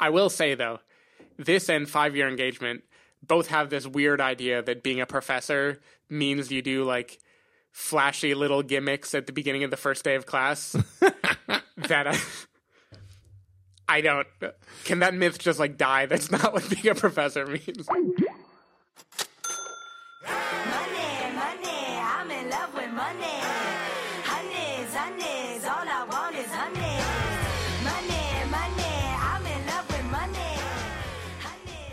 I will say though, this and Five Year Engagement both have this weird idea that being a professor means you do like flashy little gimmicks at the beginning of the first day of class. that I, I don't. Can that myth just like die? That's not what being a professor means.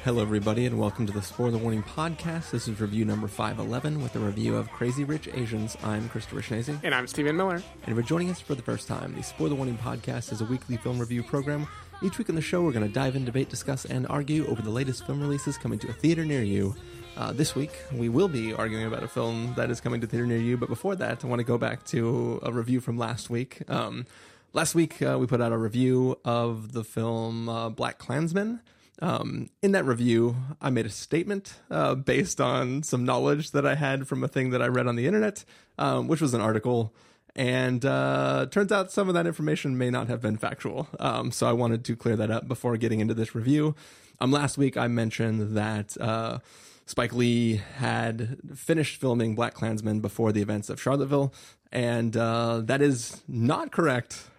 Hello, everybody, and welcome to the Spoiler Warning Podcast. This is review number 511 with a review of Crazy Rich Asians. I'm Christopher Schnese. And I'm Stephen Miller. And if you're joining us for the first time, the Spoiler Warning Podcast is a weekly film review program. Each week on the show, we're going to dive in, debate, discuss, and argue over the latest film releases coming to a theater near you. Uh, this week, we will be arguing about a film that is coming to theater near you. But before that, I want to go back to a review from last week. Um, last week, uh, we put out a review of the film uh, BlacKkKlansman. Um, in that review, I made a statement uh, based on some knowledge that I had from a thing that I read on the internet, um, which was an article. And uh, turns out some of that information may not have been factual. Um, so I wanted to clear that up before getting into this review. Um, last week, I mentioned that uh, Spike Lee had finished filming BlacKkKlansman before the events of Charlottesville, and uh, that is not correct.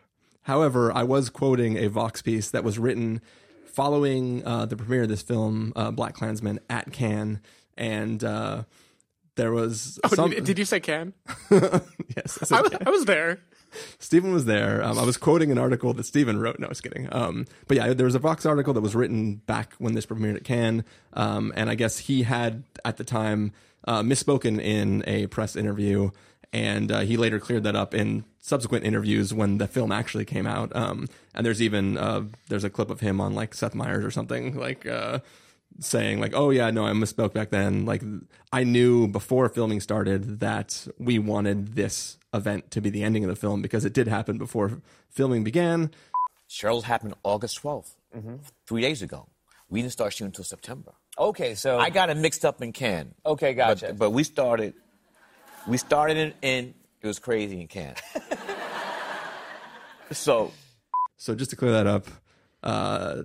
However, I was quoting a Vox piece that was written following uh, the premiere of this film, uh, BlacKkKlansman, at Cannes, and uh, there was Oh, some. did, did you say can? yes, I I was, Cannes. I was there. Stephen was there. Um, I was quoting an article that Stephen wrote. No, I was kidding. Um, but yeah, there was a Vox article that was written back when this premiered at Cannes, um, and I guess he had at the time uh, misspoken in a press interview, and uh, he later cleared that up in subsequent interviews when the film actually came out. Um, and there's even uh, there's a clip of him on like Seth Meyers or something like. Uh, saying like oh yeah no i misspoke back then like i knew before filming started that we wanted this event to be the ending of the film because it did happen before filming began Cheryl happened August 12th, three days ago. We didn't start shooting until September. Okay, so I got it mixed up in Cannes. Okay, gotcha. But, but we started, we started in, in it was crazy in Cannes. so so just to clear that up uh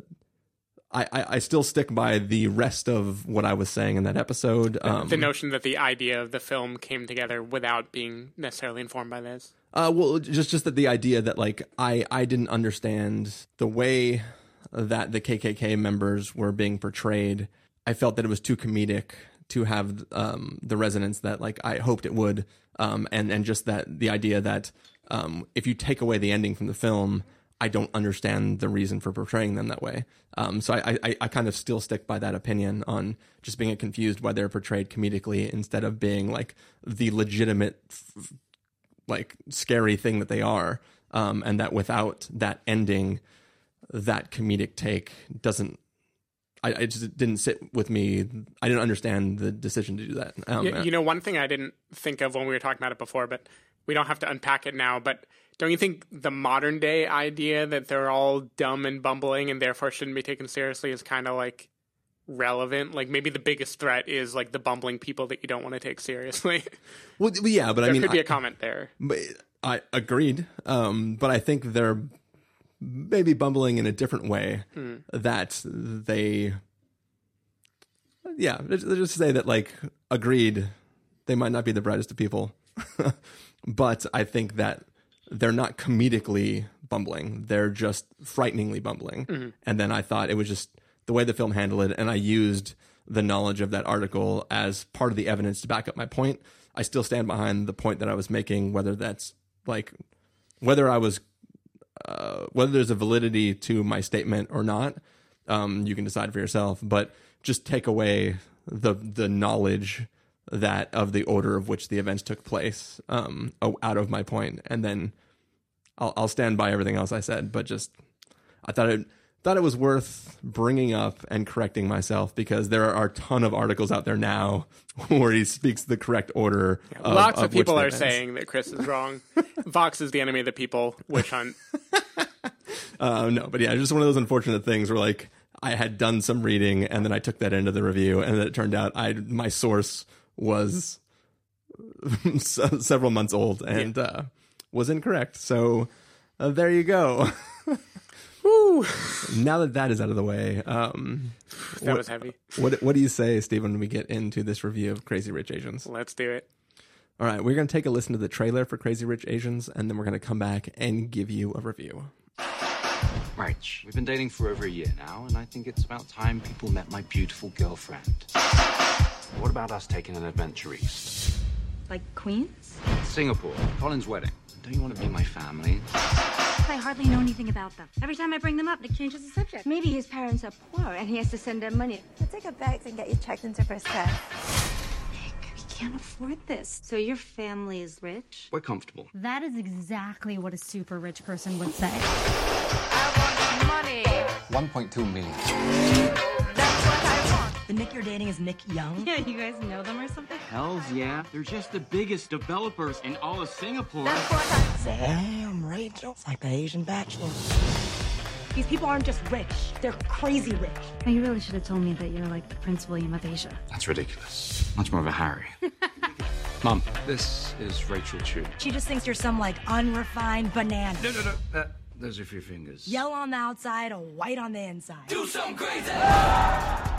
I, I, I still stick by the rest of what I was saying in that episode. Um, The notion that the idea of the film came together without being necessarily informed by this. Uh, well, just just that the idea that like I I didn't understand the way that the KKK members were being portrayed. I felt that it was too comedic to have um, the resonance that like I hoped it would, um, and and just that the idea that um, if you take away the ending from the film, I don't understand the reason for portraying them that way. Um, so I, I I kind of still stick by that opinion on just being confused why they're portrayed comedically instead of being like the legitimate f- like scary thing that they are um, and that without that ending that comedic take doesn't I, I just didn't sit with me i didn't understand the decision to do that um, You, you know, one thing I didn't think of when we were talking about it before, but we don't have to unpack it now. But don't you think the modern day idea that they're all dumb and bumbling and therefore shouldn't be taken seriously is kind of like relevant? Like maybe the biggest threat is like the bumbling people that you don't want to take seriously. well, yeah but i there mean could be I- a comment there. But I agreed, um, but I think they're maybe bumbling in a different way. Hmm. That they, yeah, just say that like agreed, they might not be the brightest of people, but I think that they're not comedically bumbling; they're just frighteningly bumbling. Hmm. And then I thought it was just the way the film handled it, and I used the knowledge of that article as part of the evidence to back up my point. I still stand behind the point that I was making, whether that's like whether I was uh, whether there's a validity to my statement or not. Um, you can decide for yourself, but just take away the the knowledge that of the order of which the events took place um, out of my point, and then I'll, I'll stand by everything else I said. But just I thought it thought it was worth bringing up and correcting myself because there are a ton of articles out there now where he speaks the correct order. of- Lots of, of people are events. saying that Chris is wrong. Vox is the enemy of the people. Witch hunt. Uh, no, but yeah, just one of those unfortunate things where like I had done some reading and then I took that into the review, and then it turned out I my source was several months old and uh, was incorrect. So uh, there you go. Woo, Now that that is out of the way, um, that was heavy. what what do you say, Stephen, when we get into this review of Crazy Rich Asians? Let's do it. All right, we're going to take a listen to the trailer for Crazy Rich Asians, and then we're going to come back and give you a review. Right. We've been dating for over a year now, and I think it's about time people met my beautiful girlfriend. What about us taking an adventure east? Like Queens? Singapore, Colin's wedding. Don't you want to be my family? I hardly know anything about them. Every time I bring them up, Nick changes the subject. Maybe his parents are poor and he has to send them money. I'll take a bags and get you checked into first class. Nick, we can't afford this. So your family is rich? We're comfortable. That is exactly what a super rich person would say. I want money. 1.2 million. The Nick you're dating is Nick Young. Yeah, you guys know them or something? Hells yeah. They're just the biggest developers in all of Singapore. Damn, Rachel. It's like the Asian Bachelor. These people aren't just rich, they're crazy rich. Oh, you really should have told me that you're like the Prince William of Asia. That's ridiculous. Much more of a Harry. Mom, this is Rachel Chu. She just thinks you're some like unrefined banana. No, no, no. Uh, those are a few fingers. Yellow on the outside, or white on the inside.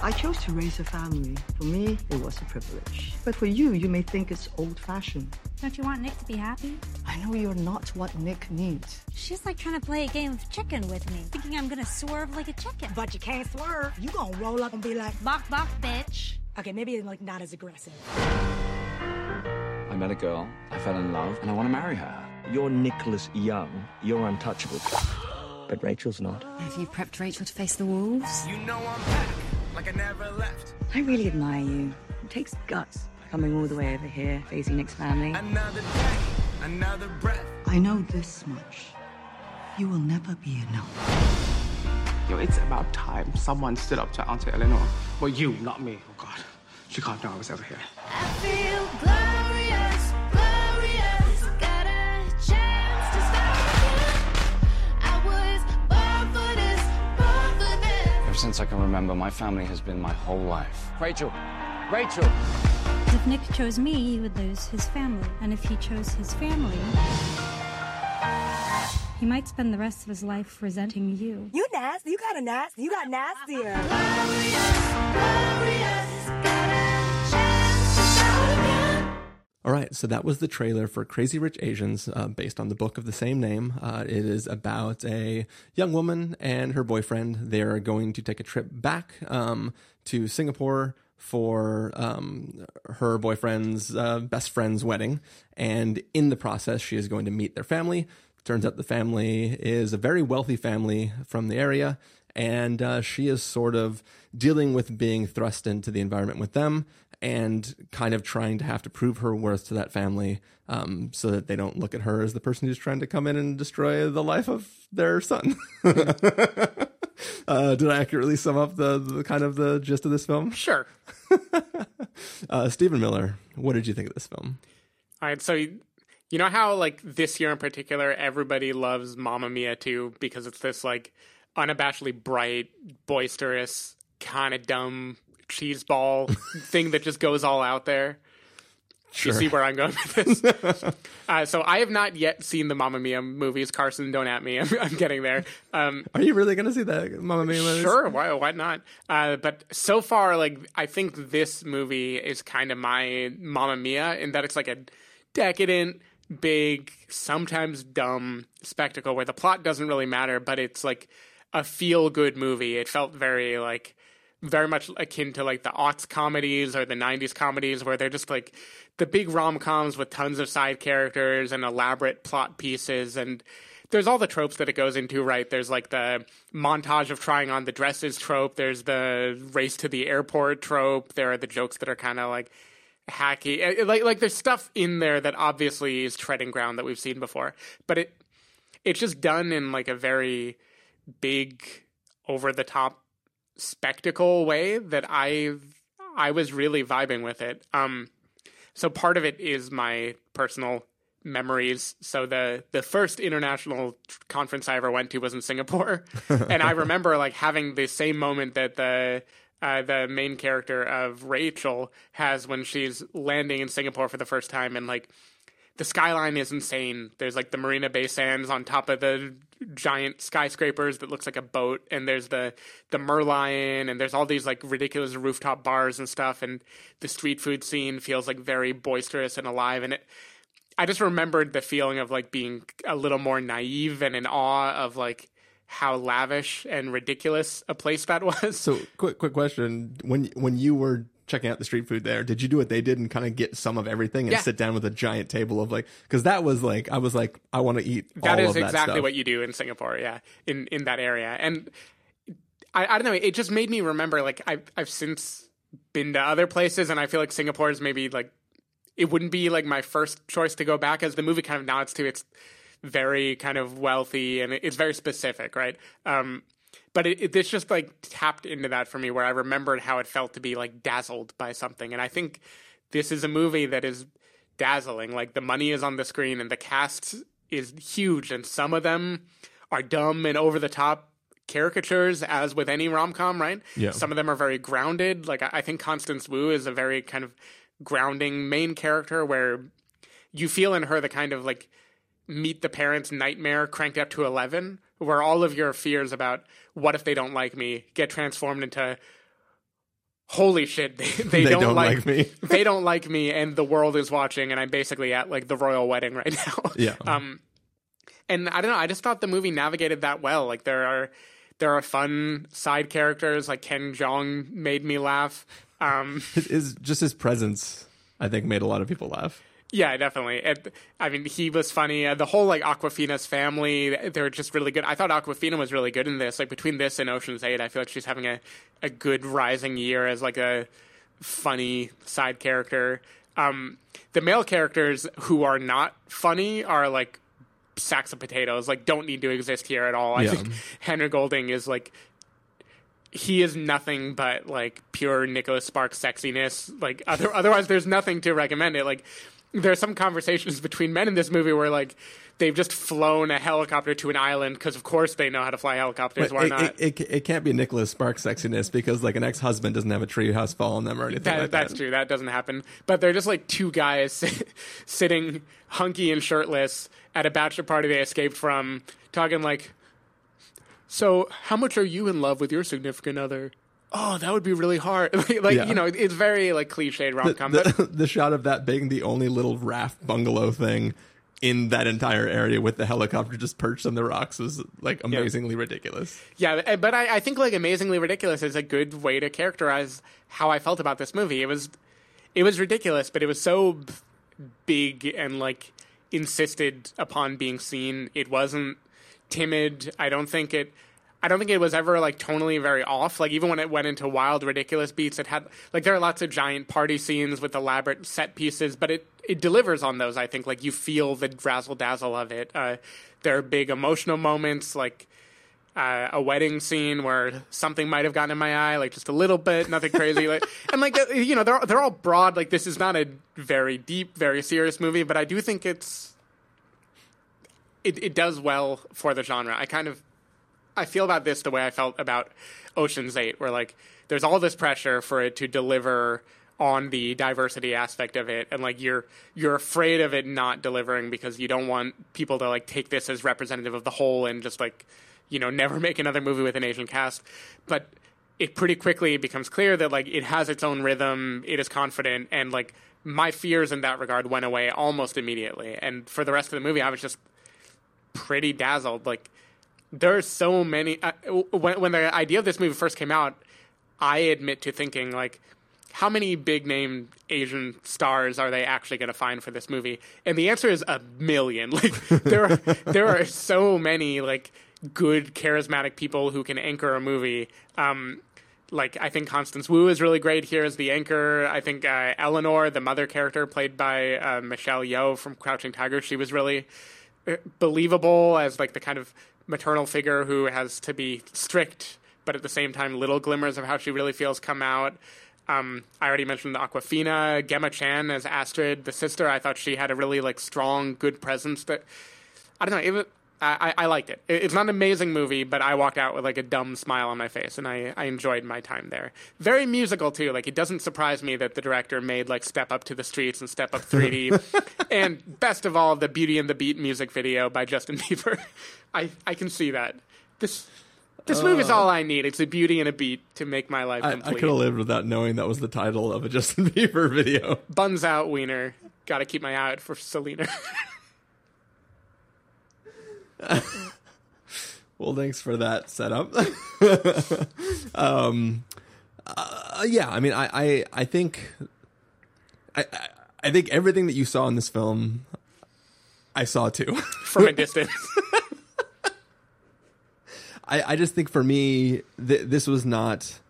I chose to raise a family. For me, it was a privilege. But for you, you may think it's old fashioned. Don't you want Nick to be happy? I know you're not what Nick needs. She's like trying to play a game of chicken with me, thinking I'm gonna swerve like a chicken. But you can't swerve. You gonna roll up and be like, Bok bok, bitch. okay, maybe like not as aggressive. I met a girl, I fell in love, and I want to marry her. You're Nicholas Young. You're untouchable. But Rachel's not. Have you prepped Rachel to face the wolves? You know I'm back, like I never left. I really admire you. It takes guts coming all the way over here, facing Nick's family. Another day, another breath. I know this much. You will never be enough. Yo, it's about time someone stood up to Auntie Eleanor. Well, you, not me. Oh God, she can't know I was ever here. I feel glorious, since I can remember, my family has been my whole life. Rachel, Rachel. If Nick chose me, he would lose his family. And if he chose his family, he might spend the rest of his life resenting you. You nasty. You got a nasty. You got nastier. Glorious, got All right, so that was the trailer for Crazy Rich Asians, uh, based on the book of the same name. Uh, it is about a young woman and her boyfriend. They're going to take a trip back um, to Singapore for um, her boyfriend's uh, best friend's wedding. And in the process, she is going to meet their family. Turns out the family is a very wealthy family from the area. And uh, she is sort of dealing with being thrust into the environment with them and kind of trying to have to prove her worth to that family um, so that they don't look at her as the person who's trying to come in and destroy the life of their son. uh, did I accurately sum up the, the kind of the gist of this film? Sure. Uh, Stephen Miller, what did you think of this film? All right, so you, you know how like this year in particular, everybody loves Mamma Mia too because it's this like unabashedly bright, boisterous, kind of dumb cheese ball thing that just goes all out there. You see where I'm going with this? uh, so I have not yet seen the Mamma Mia movies. Carson, don't at me. I'm, I'm getting there. Um, Are you really going to see that, Mamma Mia? movies? Sure, why why not? Uh, but so far, like I think this movie is kind of my Mamma Mia in that it's like a decadent, big, sometimes dumb spectacle where the plot doesn't really matter, but it's like a feel good movie. It felt very like very much akin to like the aughts comedies or the 90s comedies where they're just like the big rom-coms with tons of side characters and elaborate plot pieces. And there's all the tropes that it goes into right? There's like the montage of trying on the dresses trope. There's the race to the airport trope. There are the jokes that are kind of like hacky. Uh, like like there's stuff in there that obviously is treading ground that we've seen before. But it it's just done in like a very big over the top spectacle way that I I was really vibing with it. Um so part of it is my personal memories. So the the first international conference I ever went to was in Singapore, and I remember like having the same moment that the uh, the main character of Rachel has when she's landing in Singapore for the first time, and like the skyline is insane. There's like the Marina Bay Sands on top of the giant skyscrapers that looks like a boat, and there's the the Merlion, and there's all these like ridiculous rooftop bars and stuff, and the street food scene feels like very boisterous and alive, and it. I just remembered the feeling of like being a little more naive and in awe of like how lavish and ridiculous a place that was. So, quick, quick question: when when you were checking out the street food there, did you do what they did and kind of get some of everything and Yeah. sit down with a giant table of like? Because that was like, I was like, I want to eat. That all is of that exactly what you do in Singapore, yeah, in in that area. And I, I don't know, it just made me remember like I've I've since been to other places, and I feel like Singapore is maybe like it wouldn't be like my first choice to go back, as the movie kind of nods to. It's very kind of wealthy and it's very specific, right? Um, but it, it, this just like tapped into that for me, where I remembered how it felt to be like dazzled by something, and I think this is a movie that is dazzling. Like the money is on the screen and the cast is huge, and some of them are dumb and over the top caricatures, as with any rom com, right? Yeah. Some of them are very grounded. Like I think Constance Wu is a very kind of grounding main character where you feel in her the kind of like meet the parents nightmare cranked up to 11 where all of your fears about what if they don't like me get transformed into holy shit they, they, They don't, don't like, like me. they don't like me and the world is watching and i'm basically at like the royal wedding right now Yeah. um and i don't know i just thought the movie navigated that well like there are there are fun side characters like Ken Jeong made me laugh um His, his just his presence, I think, made a lot of people laugh. Yeah, definitely. And, I mean, he was funny. Uh, the whole like Awkwafina's family, they're just really good. I thought Awkwafina was really good in this. Like between this and Ocean's Eight, I feel like she's having a, a good rising year as like a funny side character. Um, the male characters who are not funny are like sacks of potatoes. Like don't need to exist here at all. I Yeah. think Henry Golding is like he is nothing but like pure Nicholas Sparks sexiness. Like other, otherwise, there's nothing to recommend it. Like there are some conversations between men in this movie where like they've just flown a helicopter to an island because of course they know how to fly helicopters. Why it, not? It, it, it can't be Nicholas Sparks sexiness because like an ex husband doesn't have a treehouse fall on them or anything That, like that's that. true. That doesn't happen. But they're just like two guys sitting hunky and shirtless at a bachelor party they escaped from, talking like, "So, how much are you in love with your significant other?" Oh, that would be really hard. like Yeah. you know, it's very like cliched rom com. the, the shot of that being the only little raft bungalow thing in that entire area with the helicopter just perched on the rocks was like amazingly ridiculous. Yeah, eh, but I, I think like amazingly ridiculous is a good way to characterize how I felt about this movie. It was, it was ridiculous, but it was so big and like insisted upon being seen. It wasn't timid. I don't think it. I don't think it was ever like tonally very off. Like even when it went into wild, ridiculous beats, it had like there are lots of giant party scenes with elaborate set pieces, but it it delivers on those. I think like you feel the razzle dazzle of it. Uh, there are big emotional moments like uh, a wedding scene where something might have gotten in my eye, like just a little bit, nothing crazy. like, and like uh, you know, they're they're all broad. Like this is not a very deep, very serious movie, but I do think it's it it does well for the genre. I kind of I feel about this the way I felt about Ocean's Eight, where like there's all this pressure for it to deliver on the diversity aspect of it, and like you're you're afraid of it not delivering because you don't want people to like take this as representative of the whole and just like you know never make another movie with an Asian cast, but it pretty quickly becomes clear that like it has its own rhythm, it is confident, and like my fears in that regard went away almost immediately. And for the rest of the movie, I was just pretty dazzled. Like there are so many. Uh, when when the idea of this movie first came out, I admit to thinking like, how many big name Asian stars are they actually going to find for this movie? And the answer is a million. Like there are there are so many like good charismatic people who can anchor a movie. Um, like I think Constance Wu is really great here as the anchor. I think uh, Eleanor, the mother character played by uh, Michelle Yeoh from Crouching Tiger, she was really uh, believable as like the kind of maternal figure who has to be strict, but at the same time, little glimmers of how she really feels come out. Um, I already mentioned the Awkwafina, Gemma Chan as Astrid, the sister. I thought she had a really like strong, good presence. That I don't know. It was, I, I liked it. It- It's not an amazing movie, but I walked out with like a dumb smile on my face, and I, I enjoyed my time there. Very musical too. Like it doesn't surprise me that the director made like Step Up 2 the Streets and Step Up 3D, and best of all, the Beauty and the Beat music video by Justin Bieber. I I can see that. This this is all I need. It's a beauty and a beat to make my life I, I could have lived without knowing that was the title of a Justin Bieber video. Buns out, Wiener. Got to keep my eye out for Selena. Well, thanks for that setup. um, uh, yeah, I mean, I, I, I think, I, I think everything that you saw in this film, I saw too. from a distance. I, I just think for me, th- this was not.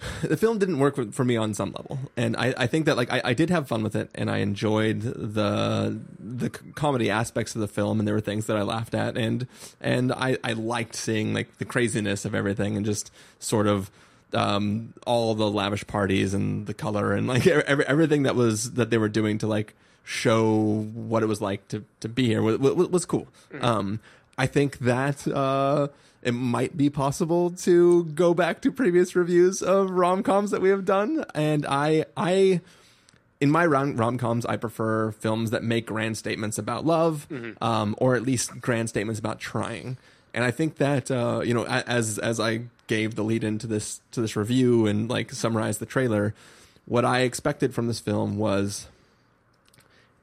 The film didn't work for, for me on some level, and I, I think that like I, I did have fun with it, and I enjoyed the the comedy aspects of the film, and there were things that I laughed at, and and I, I liked seeing like the craziness of everything, and just sort of um, all the lavish parties and the color and like every, everything that was that they were doing to like show what it was like to to be here was, was, was cool. Um, I think that uh, it might be possible to go back to previous reviews of rom coms that we have done, and I I in my rom coms I prefer films that make grand statements about love, um, or at least grand statements about trying. And I think that uh, you know, as as I gave the lead into this to this review and like summarized the trailer, what I expected from this film was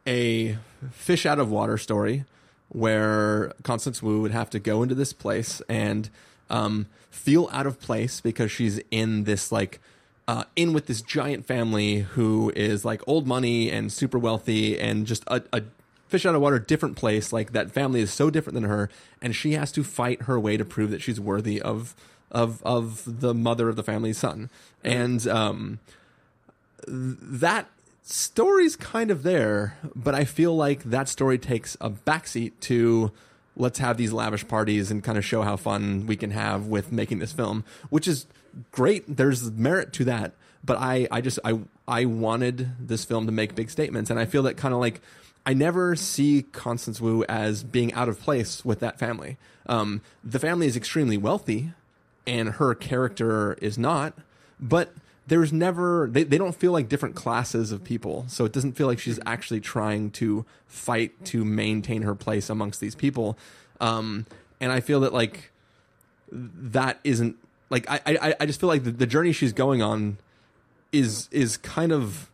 a fish out of water story where Constance Wu would have to go into this place and um, feel out of place because she's in this like uh, in with this giant family who is like old money and super wealthy and just a, a fish out of water different place. Like that family is so different than her and she has to fight her way to prove that she's worthy of of of the mother of the family's son. And um that story's kind of there, but I feel like that story takes a backseat to let's have these lavish parties and kind of show how fun we can have with making this film, which is great. There's merit to that, but I, I just I I wanted this film to make big statements, and I feel that kind of like I never see Constance Wu as being out of place with that family. Um, the family is extremely wealthy, and her character is not, but there's never they, they don't feel like different classes of people. So it doesn't feel like she's actually trying to fight to maintain her place amongst these people. Um and i feel that like that isn't like i i, I just feel like the, the journey she's going on is is kind of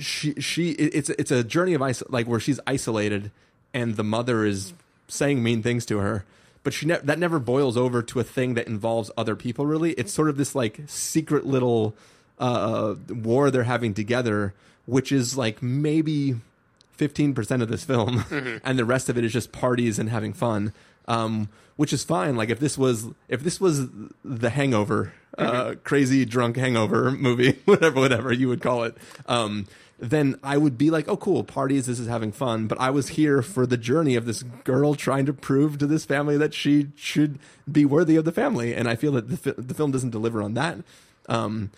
she she it's it's a journey of iso- like where she's isolated and the mother is saying mean things to her but she ne- that never boils over to a thing that involves other people really. It's sort of this like secret little uh war they're having together which is like maybe 15% of this film and the rest of it is just parties and having fun um which is fine. Like if this was if this was the hangover uh crazy drunk hangover movie whatever whatever you would call it um then I would be like, oh, cool, parties, this is having fun. But I was here for the journey of this girl trying to prove to this family that she should be worthy of the family. And I feel that the, fi- the film doesn't deliver on that. Um,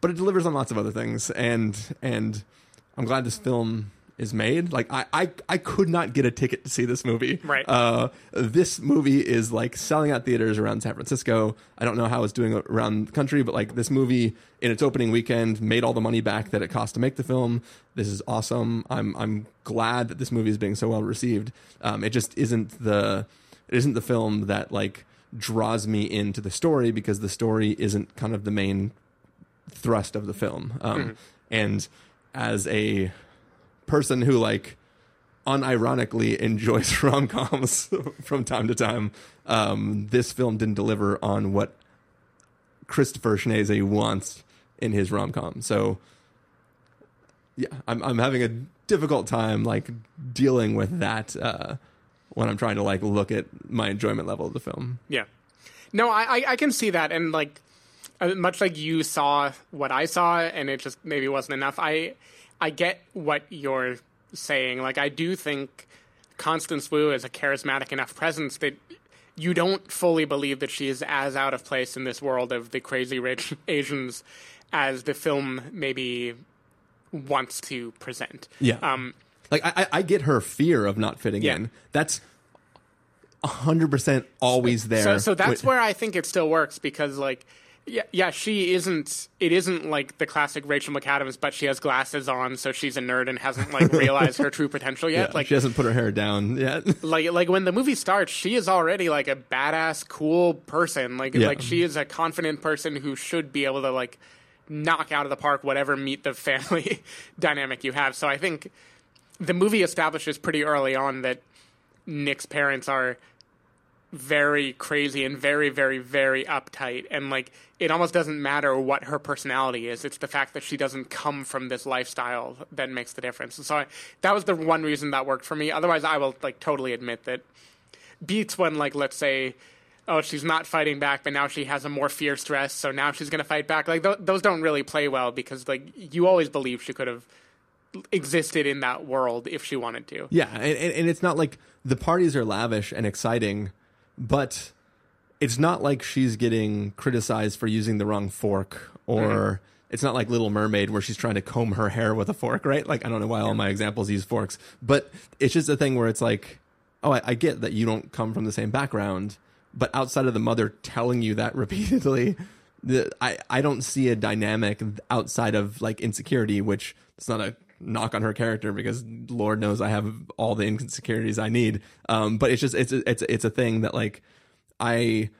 but it delivers on lots of other things. And, and I'm glad this film is made. Like I, I, I could not get a ticket to see this movie. Right. Uh, this movie is like selling out theaters around San Francisco. I don't know how it's doing around the country, but like this movie in its opening weekend made all the money back that it cost to make the film. This is awesome. I'm, I'm glad that this movie is being so well received. Um, it just isn't the, it isn't the film that like draws me into the story because the story isn't kind of the main thrust of the film. Um, and as a person who like unironically enjoys rom-coms from time to time um, this film didn't deliver on what christopher Schnese wants in his rom-com so yeah i'm, I'm having a difficult time like dealing with that uh, when i'm trying to like look at my enjoyment level of the film Yeah. No, I, I, I can see that, and like, uh, much like you saw what I saw, and it just maybe wasn't enough. I, I get what you're saying. Like, I do think Constance Wu is a charismatic enough presence that you don't fully believe that she is as out of place in this world of the crazy rich Asians as the film maybe wants to present. Yeah. Um, like I, I get her fear of not fitting Yeah. in. That's hundred percent always there. So, so that's Wait, where I think it still works because, like, yeah, yeah, she isn't. It isn't like the classic Rachel McAdams, but she has glasses on, so she's a nerd and hasn't like realized her true potential yet. yeah, like, she hasn't put her hair down yet. like, like when the movie starts, she is already like a badass, cool person. Like, Yeah. like she is a confident person who should be able to like knock out of the park whatever meet the family dynamic you have. So I think the movie establishes pretty early on that Nick's parents are very crazy and very very very uptight. And like it almost doesn't matter what her personality is. It's the fact that she doesn't come from this lifestyle that makes the difference. And so I, that was the one reason that worked for me. Otherwise i will like totally admit that beats when like let's say oh she's not fighting back but now she has a more fierce dress so now she's going to fight back. Like th- those don't really play well because like you always believe she could have existed in that world if she wanted to. Yeah, and, and, and it's not like the parties are lavish and exciting, but it's not like she's getting criticized for using the wrong fork or Mm-hmm. it's not like Little Mermaid where she's trying to comb her hair with a fork, right? Like I don't know why all my examples use forks, but it's just a thing where it's like, oh, I, I get that you don't come from the same background, but outside of the mother telling you that repeatedly, the, I I don't see a dynamic outside of like insecurity, which it's not a knock on her character because Lord knows I have all the insecurities I need. Um, but it's just it's a, it's a- it's a thing that like I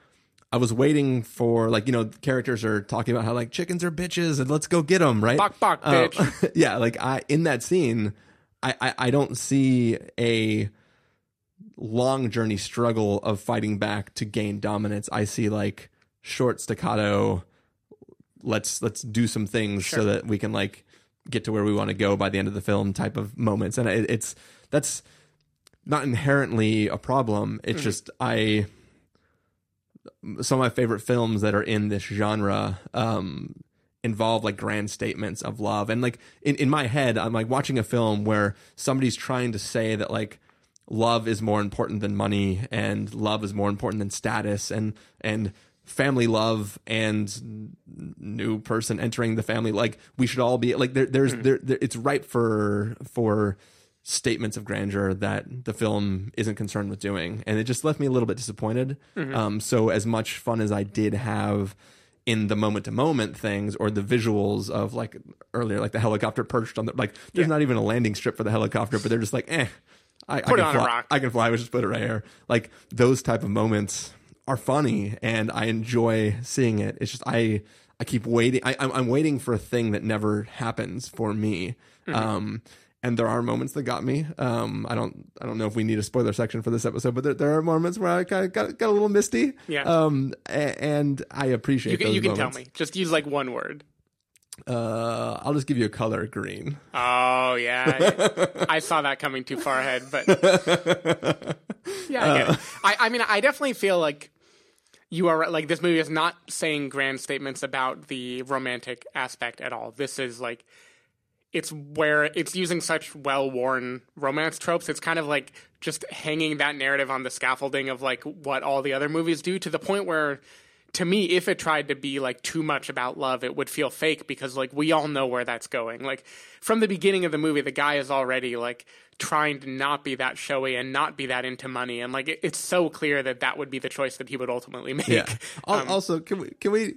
I was waiting for like you know characters are talking about how like chickens are bitches and let's go get them right. Bok, bok, Uh, bitch. yeah, like I in that scene, I, I I don't see a long journey struggle of fighting back to gain dominance. I see like short staccato. Let's let's do some things so that we can like get to where we want to go by the end of the film type of moments, and it, it's that's not inherently a problem. It's just I some of my favorite films that are in this genre um, involve like grand statements of love. And like in, in my head i'm like watching a film where somebody's trying to say that like love is more important than money and love is more important than status and and family love and new person entering the family like we should all be like there, there's there, there it's ripe for for statements of grandeur that the film isn't concerned with doing and it just left me a little bit disappointed um so as much fun as i did have in the moment to moment things or the visuals of like earlier like the helicopter perched on the like there's Yeah. not even a landing strip for the helicopter but they're just like eh I, I can fly. I can fly. We just put it right here. Like those type of moments are funny, and I enjoy seeing it. It's just I I keep waiting. I, I'm, I'm waiting for a thing that never happens for me. Mm-hmm. Um, and there are moments that got me. Um, I don't I don't know if we need a spoiler section for this episode, but there, there are moments where I of got got a little misty. Yeah. Um, and I appreciate you can, you can moments. tell me just use like one word Uh, I'll just give you a color green. Oh yeah, I saw that coming too far ahead, but yeah, I, get it. I, I mean, I definitely feel like you are like this movie is not saying grand statements about the romantic aspect at all. This is like it's where it's using such well-worn romance tropes. It's kind of like just hanging that narrative on the scaffolding of like what all the other movies do to the point where to me if it tried to be like too much about love it would feel fake because like we all know where that's going like from the beginning of the movie the guy is already like trying to not be that showy and not be that into money and like it, it's so clear that that would be the choice that he would ultimately make Yeah. Um, also, can we can we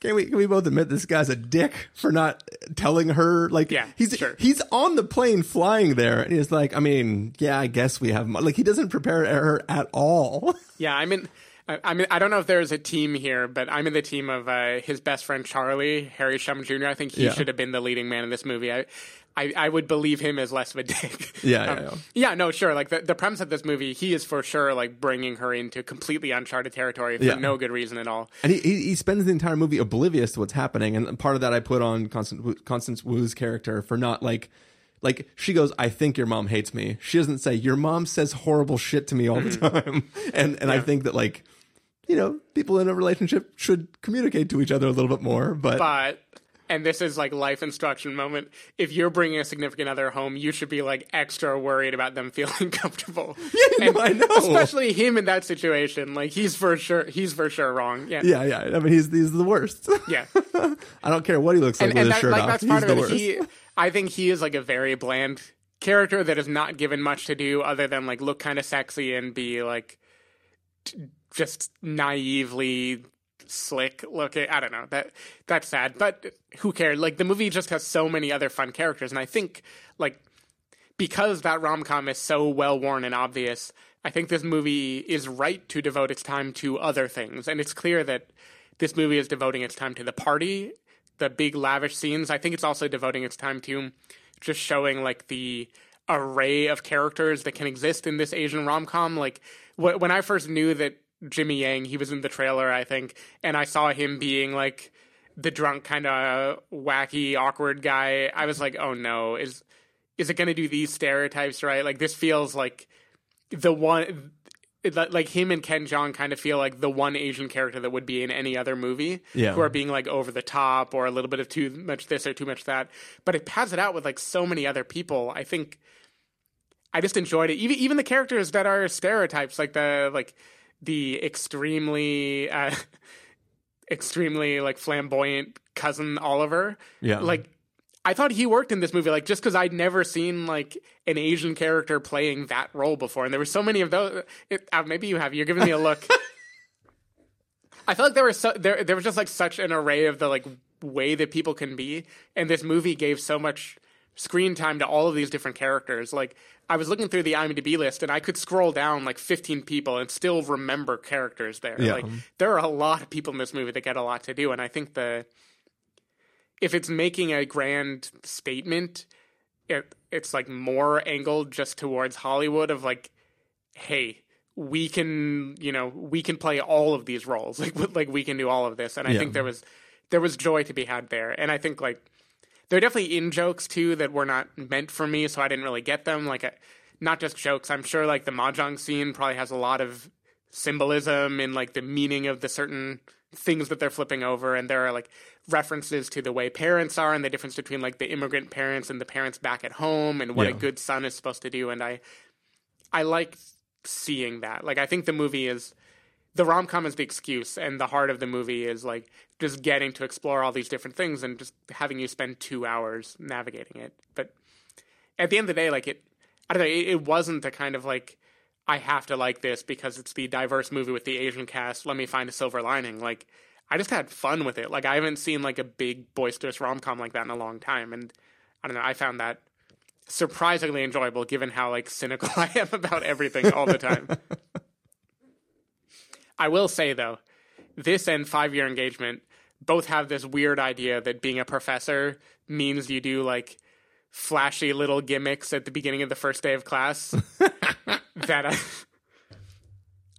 can we can we both admit this guy's a dick for not telling her like Yeah, he's sure. he's on the plane flying there and he's like I mean yeah I guess we have mo-" like he doesn't prepare her at all. Yeah, I'm in. I I mean, I don't know if there's a team here, but I'm in the team of uh, his best friend Charlie, Harry Shum Jr. I think he Yeah. should have been the leading man in this movie. I, I, I would believe him as less of a dick. Yeah, Um, yeah, yeah. yeah. No, sure. Like the, the premise of this movie, he is for sure like bringing her into completely uncharted territory for Yeah. no good reason at all. And he, he spends the entire movie oblivious to what's happening, and part of that I put on Constant Constance Wu's character for not like like she goes, I think your mom hates me. She doesn't say your mom says horrible shit to me all the time, and and I think that like you know people in a relationship should communicate to each other a little bit more, but, But and this is like life instruction moment. If you're bringing a significant other home, you should be like extra worried about them feeling comfortable. Yeah, no, I know. Especially him in that situation. Like he's for sure he's for sure wrong. Yeah. yeah, yeah. I mean, he's he's the worst. Yeah. I don't care what he looks like and, with and his that, shirt like off. that's he's of the it. worst. He, I think he is like a very bland character that is not given much to do other than like look kind of sexy and be like just naively slick looking. I don't know that that's sad, but who cares? Like the movie just has so many other fun characters, and I think like because that rom com is so well worn and obvious, I think this movie is right to devote its time to other things, and it's clear that this movie is devoting its time to the party, the big lavish scenes. I think it's also devoting its time to just showing like the array of characters that can exist in this Asian rom com. Like wh- when I first knew that Jimmy Yang, he was in the trailer, I think, and I saw him being like the drunk kind of wacky awkward guy. I was like, oh no, is is it going to do these stereotypes right? Like this feels like the one. Like him and Ken Jeong kind of feel like the one Asian character that would be in any other movie, Yeah. who are being like over the top or a little bit of too much this or too much that. But it pads it out with like so many other people. I think I just enjoyed it. Even even the characters that are stereotypes, like the like the extremely uh, extremely like flamboyant cousin Oliver. Yeah. Like I thought he worked in this movie, like just because I'd never seen like an Asian character playing that role before, and there were so many of those. It, uh, maybe you have. You're giving me a look. I felt like there was so, there there was just like such an array of the like way that people can be, and this movie gave so much screen time to all of these different characters. Like I was looking through the IMDb list, and I could scroll down like 15 people and still remember characters there. Yeah. Like there are a lot of people in this movie that get a lot to do, and I think the if it's making a grand statement, it it's like more angled just towards Hollywood of like, hey, we can you know we can play all of these roles like like we can do all of this, and I Yeah. think there was there was joy to be had there, and I think like there are definitely in jokes too that were not meant for me, so I didn't really get them. Like, uh, not just jokes. I'm sure like the mahjong scene probably has a lot of symbolism and like the meaning of the certain things that they're flipping over, and there are like references to the way parents are and the difference between like the immigrant parents and the parents back at home and what a good son is supposed to do. And I, I like seeing that. Like, I think the movie is the rom com is the excuse, and the heart of the movie is like just getting to explore all these different things and just having you spend two hours navigating it. But at the end of the day, like it, I don't know, it, it wasn't the kind of like I have to like this because it's the diverse movie with the Asian cast. Let me find a silver lining. Like I just had fun with it. Like I haven't seen like a big boisterous rom com like that in a long time, and I don't know, I found that surprisingly enjoyable given how like cynical I am about everything all the time. I will say though, this and five year engagement both have this weird idea that being a professor means you do like flashy little gimmicks at the beginning of the first day of class. that I,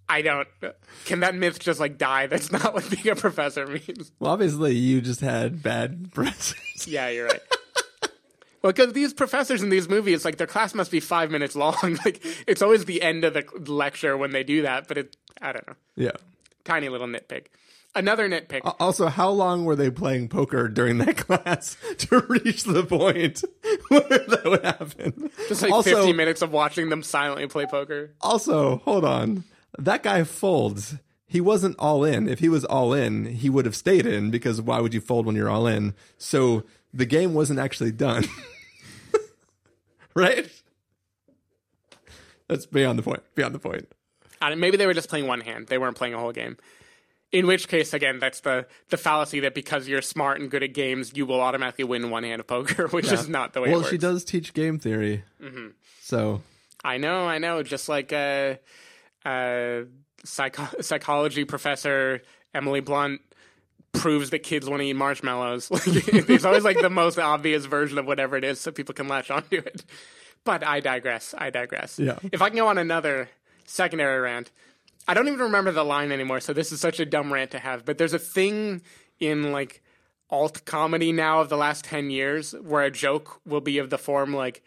I don't. Can that myth just like die? That's not what being a professor means. Well, obviously, you just had bad press. Yeah, you're right. Well, because these professors in these movies, like their class must be five minutes long. Like it's always the end of the lecture when they do that. But it, I don't know. yeah. Tiny little nitpick. Another nitpick. Also, how long were they playing poker during that class to reach the point where that would happen? Just like also, 50 minutes of watching them silently play poker. Also, hold on. That guy folds. He wasn't all in. If he was all in, he would have stayed in because why would you fold when you're all in? So the game wasn't actually done. right? That's beyond the point. Beyond the point. I don't- maybe they were just playing one hand. They weren't playing a whole game. In which case, again, that's the the fallacy that because you're smart and good at games, you will automatically win one hand of poker, which is not the way Well, it works. Well she does teach game theory. Mhm. So I know, I know. Just like a, uh, psycho- psychology professor Emily Blunt proves that kids want to eat marshmallows. It's always like the most obvious version of whatever it is, so people can latch onto it. But I digress. I digress. Yeah. If I can go on another secondary rant, I don't even remember the line anymore. So this is such a dumb rant to have. But there's a thing in like alt comedy now of the last 10 years where a joke will be of the form like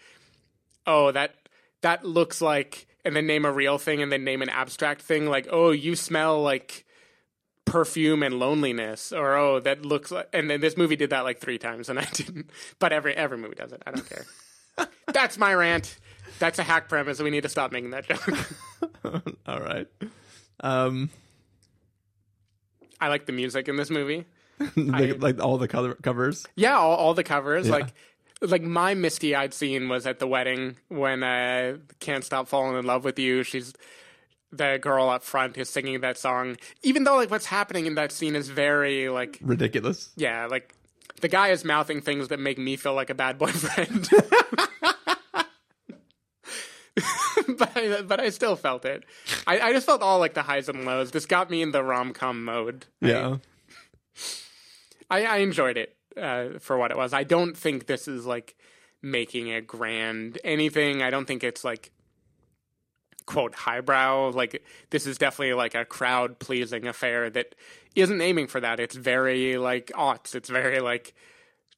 oh that that looks like and then name a real thing and then name an abstract thing like oh you smell like perfume and loneliness or oh that looks like and then this movie did that like three times and i didn't but every every movie does it i don't care that's my rant that's a hack premise we need to stop making that joke all right. Um i like the music in this movie like, like all the covers. Yeah, all, all the covers. Yeah. Like, like my misty-eyed scene was at the wedding when uh, "Can't Stop Falling in Love with You." She's the girl up front is singing that song, even though like what's happening in that scene is very like Ridiculous. yeah, like the guy is mouthing things that make me feel like a bad boyfriend. but I, but I still felt it. I, I just felt all like the highs and lows. This got me in the rom com mode. Yeah. I, I enjoyed it uh, for what it was. I don't think this is like making a grand anything. I don't think it's like quote highbrow. Like this is definitely like a crowd pleasing affair that isn't aiming for that. It's very like aughts. It's very like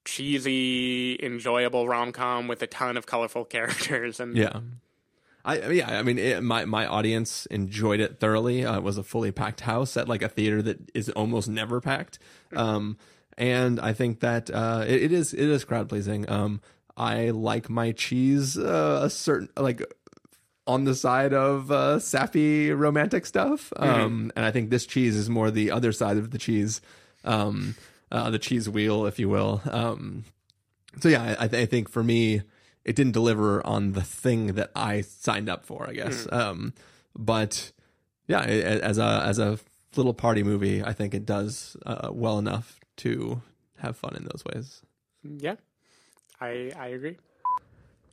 cheesy, enjoyable rom com with a ton of colorful characters and Yeah. I yeah, I mean, it, my my audience enjoyed it thoroughly. Uh, it was a fully packed house at like a theater that is almost never packed, um, and I think that uh, it, it is it is crowd pleasing. Um, I like my cheese uh, a certain like on the side of uh, sappy romantic stuff, um, and I think this cheese is more the other side of the cheese, um, uh, the cheese wheel, if you will. Um, so yeah, I, I think for me, it didn't deliver on the thing that I signed up for. I guess, um, but yeah, as a as a little party movie, I think it does uh, well enough to have fun in those ways. yeah. I I agree.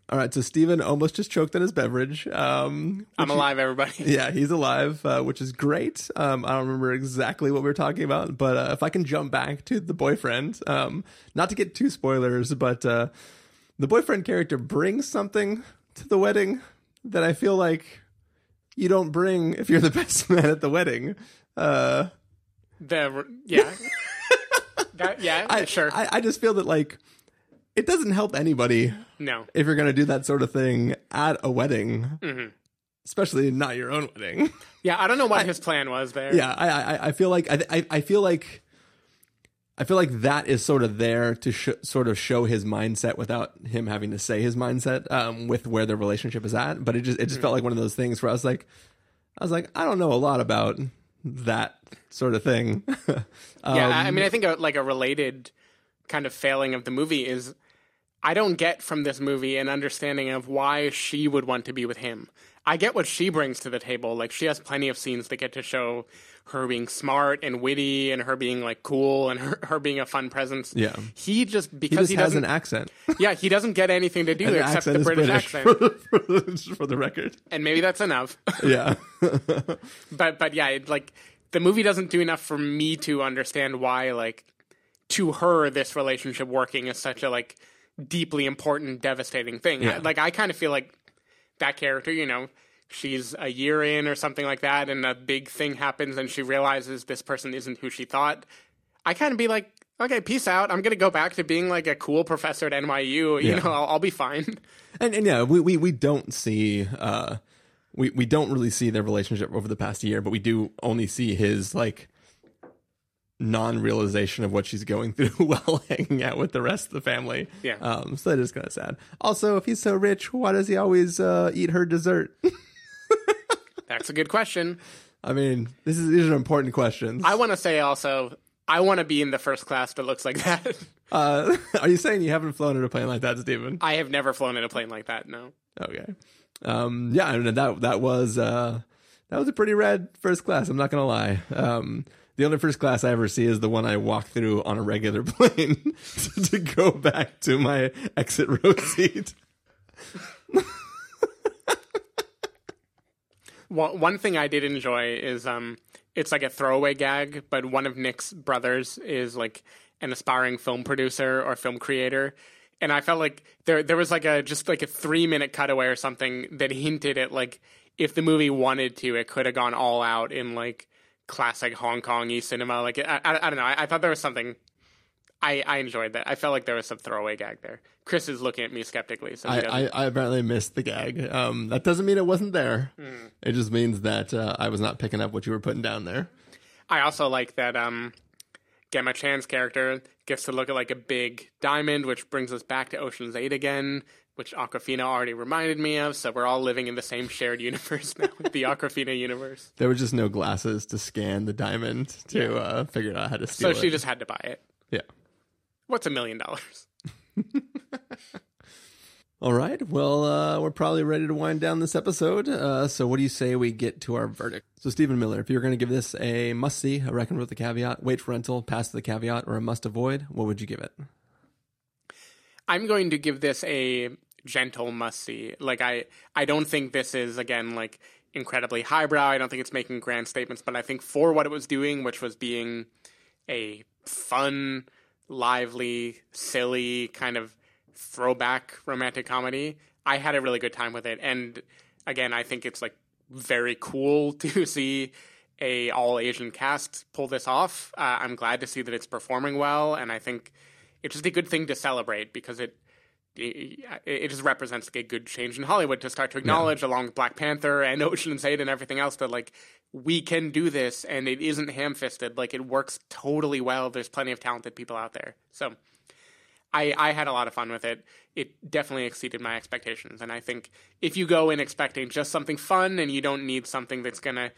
All right, so Stephen almost just choked on his beverage. Um, I'm he- alive, everybody. Yeah, he's alive, uh, which is great. Um, I don't remember exactly what we were talking about, but uh, if I can jump back to the boyfriend, um, not to get too spoilers, but uh, the boyfriend character brings something to the wedding that I feel like you don't bring if you're the best man at the wedding. Uh, The yeah. that, yeah, I, sure. I, I just feel that like it doesn't help anybody no. if you're going to do that sort of thing at a wedding, Mhm. especially not your own wedding. Yeah, I don't know what his plan was there. yeah I, I i feel like i i, I feel like i feel like that is sort of there to sh- sort of show his mindset without him having to say his mindset um with where their relationship is at but it just it just felt like one of those things where i was like i was like i don't know a lot about that sort of thing yeah, I I Um, mean, I think a, like a related kind of failing of the movie is I don't get from this movie an understanding of why she would want to be with him. I get what she brings to the table. Like she has plenty of scenes that get to show her being smart and witty and her being like cool and her, her being a fun presence. Yeah. He just he because just he, has doesn't an accent Yeah, he doesn't get anything to do And except the British, British, accent. for, the, for the record and maybe that's enough. yeah but but yeah, it, like the movie doesn't do enough for me to understand why like to her this relationship working is such a like deeply important, devastating thing. Yeah. Like I kind of feel like that character, you know, she's a year in or something like that, and a big thing happens, and she realizes this person isn't who she thought. I kind of be like. Okay, peace out. I'm gonna go back to being like a cool professor at NYU. You Yeah. know, I'll, I'll be fine. and and yeah, we we, we don't see uh we we don't really see their relationship over the past year, but we do only see his like non-realization of what she's going through while hanging out with the rest of the family. Yeah. Um so that is kind of sad. Also, if he's so rich, why does he always uh eat her dessert? That's a good question. I mean, this is these are important questions. I want to say also, I want to be in the first class that looks like that. uh are you saying you haven't flown in a plane like that, Stephen? I have never flown in a plane like that. No. Okay. Um, yeah, I mean, that that was uh, that was a pretty rad first class. I'm not gonna lie. Um, the only first class I ever see is the one I walk through on a regular plane to go back to my exit row seat. One one thing I did enjoy is um, it's like a throwaway gag, but one of Nick's brothers is like an aspiring film producer or film creator. And I felt like there there was like a just like a three minute cutaway or something that hinted at like if the movie wanted to, it could have gone all out in like classic Hong Kongy cinema. Like I, I, I don't know. I, I thought there was something. I, I enjoyed that. I felt like there was some throwaway gag there. Chris is looking at me skeptically. So I, I, I apparently missed the gag. Um, that doesn't mean it wasn't there. It just means that uh, I was not picking up what you were putting down there. I also like that um, Gemma Chan's character gets to look at like a big diamond, which brings us back to Ocean's Eight again, which Awkwafina already reminded me of. So we're all living in the same shared universe now, the Awkwafina universe. There were just no glasses to scan the diamond to Yeah. uh, figure out how to steal So it. So she just had to buy it. yeah. What's a million dollars? All right. Well, uh, we're probably ready to wind down this episode. Uh, so, what do you say we get to our verdict? So, Stephen Miller, if you were going to give this a must see, a reckon with the caveat, wait for rental, pass the caveat, or a must avoid, what would you give it? I'm going to give this a gentle must see. Like I I don't think this is again like incredibly highbrow. I don't think it's making grand statements, but I think for what it was doing, which was being a fun, lively, silly kind of throwback romantic comedy, I had a really good time with it. And again, I think it's like very cool to see a all Asian cast pull this off. Uh, I'm glad to see that it's performing well, and I think it's just a good thing to celebrate because it it, it just represents like a good change in Hollywood to start to acknowledge, along with Black Panther and Ocean's Eight and everything else, that like we can do this and it isn't ham fisted. Like it works totally well. There's plenty of talented people out there. So I, I had a lot of fun with it. It definitely exceeded my expectations. And I think if you go in expecting just something fun and you don't need something that's going to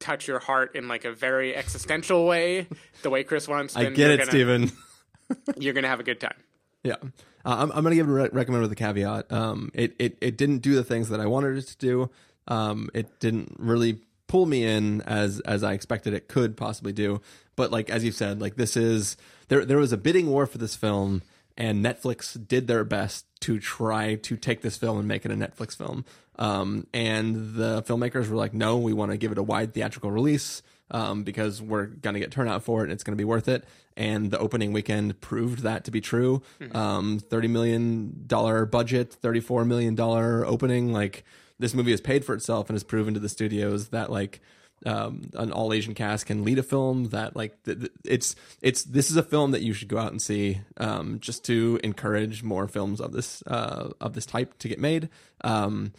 touch your heart in like a very existential way, the way Chris wants, I get you're it, gonna- Stephen. you're going to have a good time. Yeah. Uh, I'm, I'm going to give it a re- recommend with a caveat. Um, it, it, it didn't do the things that I wanted it to do. Um, it didn't really pull me in as, as I expected it could possibly do. But like, as you said, like this is, there, there was a bidding war for this film and Netflix did their best to try to take this film and make it a Netflix film. Um, and the filmmakers were like, no, we want to give it a wide theatrical release um, because we're going to get turnout for it and it's going to be worth it. And the opening weekend proved that to be true. Um, $30 million budget, $34 million opening. Like, this movie has paid for itself and has proven to the studios that, like, um, an all Asian cast can lead a film that like th- th- it's it's this is a film that you should go out and see um, just to encourage more films of this uh, of this type to get made. Um,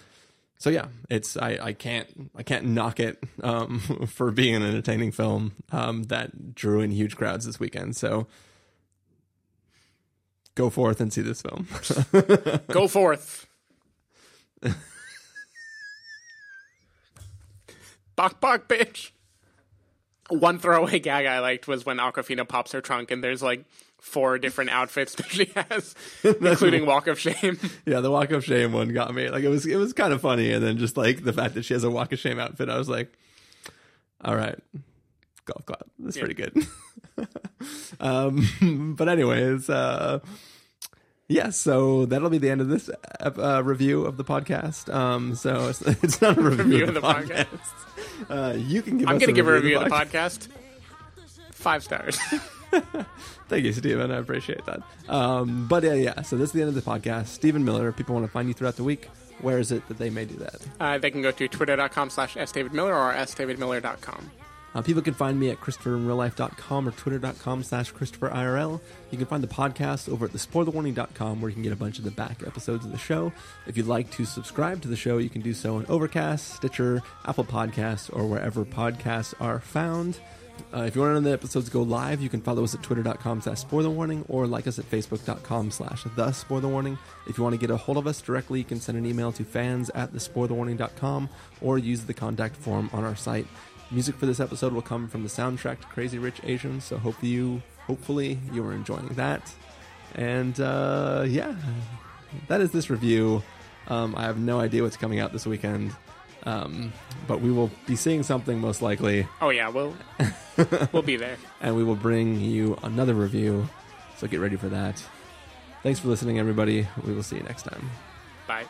so yeah, it's I, I can't I can't knock it um, for being an entertaining film um, that drew in huge crowds this weekend. So go forth and see this film. Go forth. Bok bok, bitch. One throwaway gag I liked was when Awkwafina pops her trunk and there's like four different outfits that she has, including Walk of Shame. yeah, the walk of shame one got me. Like it was it was kind of funny, and then just like the fact that she has a walk of shame outfit, I was like, all right, golf clap. That's pretty good. um, but anyways, uh, yeah. So that'll be the end of this uh, review of the podcast. Um, so it's, it's not a review, of the, podcast. Uh, you can give. I'm going to give a review of of the podcast. Five stars. Thank you, Stephen. I appreciate that. Um, but yeah, yeah. So this is the end of the podcast. Stephen Miller. People want to find you throughout the week. Where is it that they may do that? Uh, they can go to twitter.com slash sdavidmiller or sdavidmiller.com. Uh, people can find me at ChristopherInRealLife.com or Twitter.com slash ChristopherIRL. You can find the podcast over at TheSpoilerWarning.com where you can get a bunch of the back episodes of the show. If you'd like to subscribe to the show, you can do so on Overcast, Stitcher, Apple Podcasts, or wherever podcasts are found. Uh, if you want to know the episodes go live, you can follow us at twitter.com slash spoilerwarning or like us at facebook.com slash the spoilerwarning. If you want to get a hold of us directly, you can send an email to fans at thespoilerwarning.com or use the contact form on our site. Music for this episode will come from the soundtrack to Crazy Rich Asians, so hope you, hopefully you are enjoying that. And uh, yeah, that is this review. Um, I have no idea what's coming out this weekend, um, but we will be seeing something most likely, Oh, yeah, we'll, we'll be there. and we will bring you another review. So get ready for that. Thanks for listening, everybody. We will see you next time. Bye.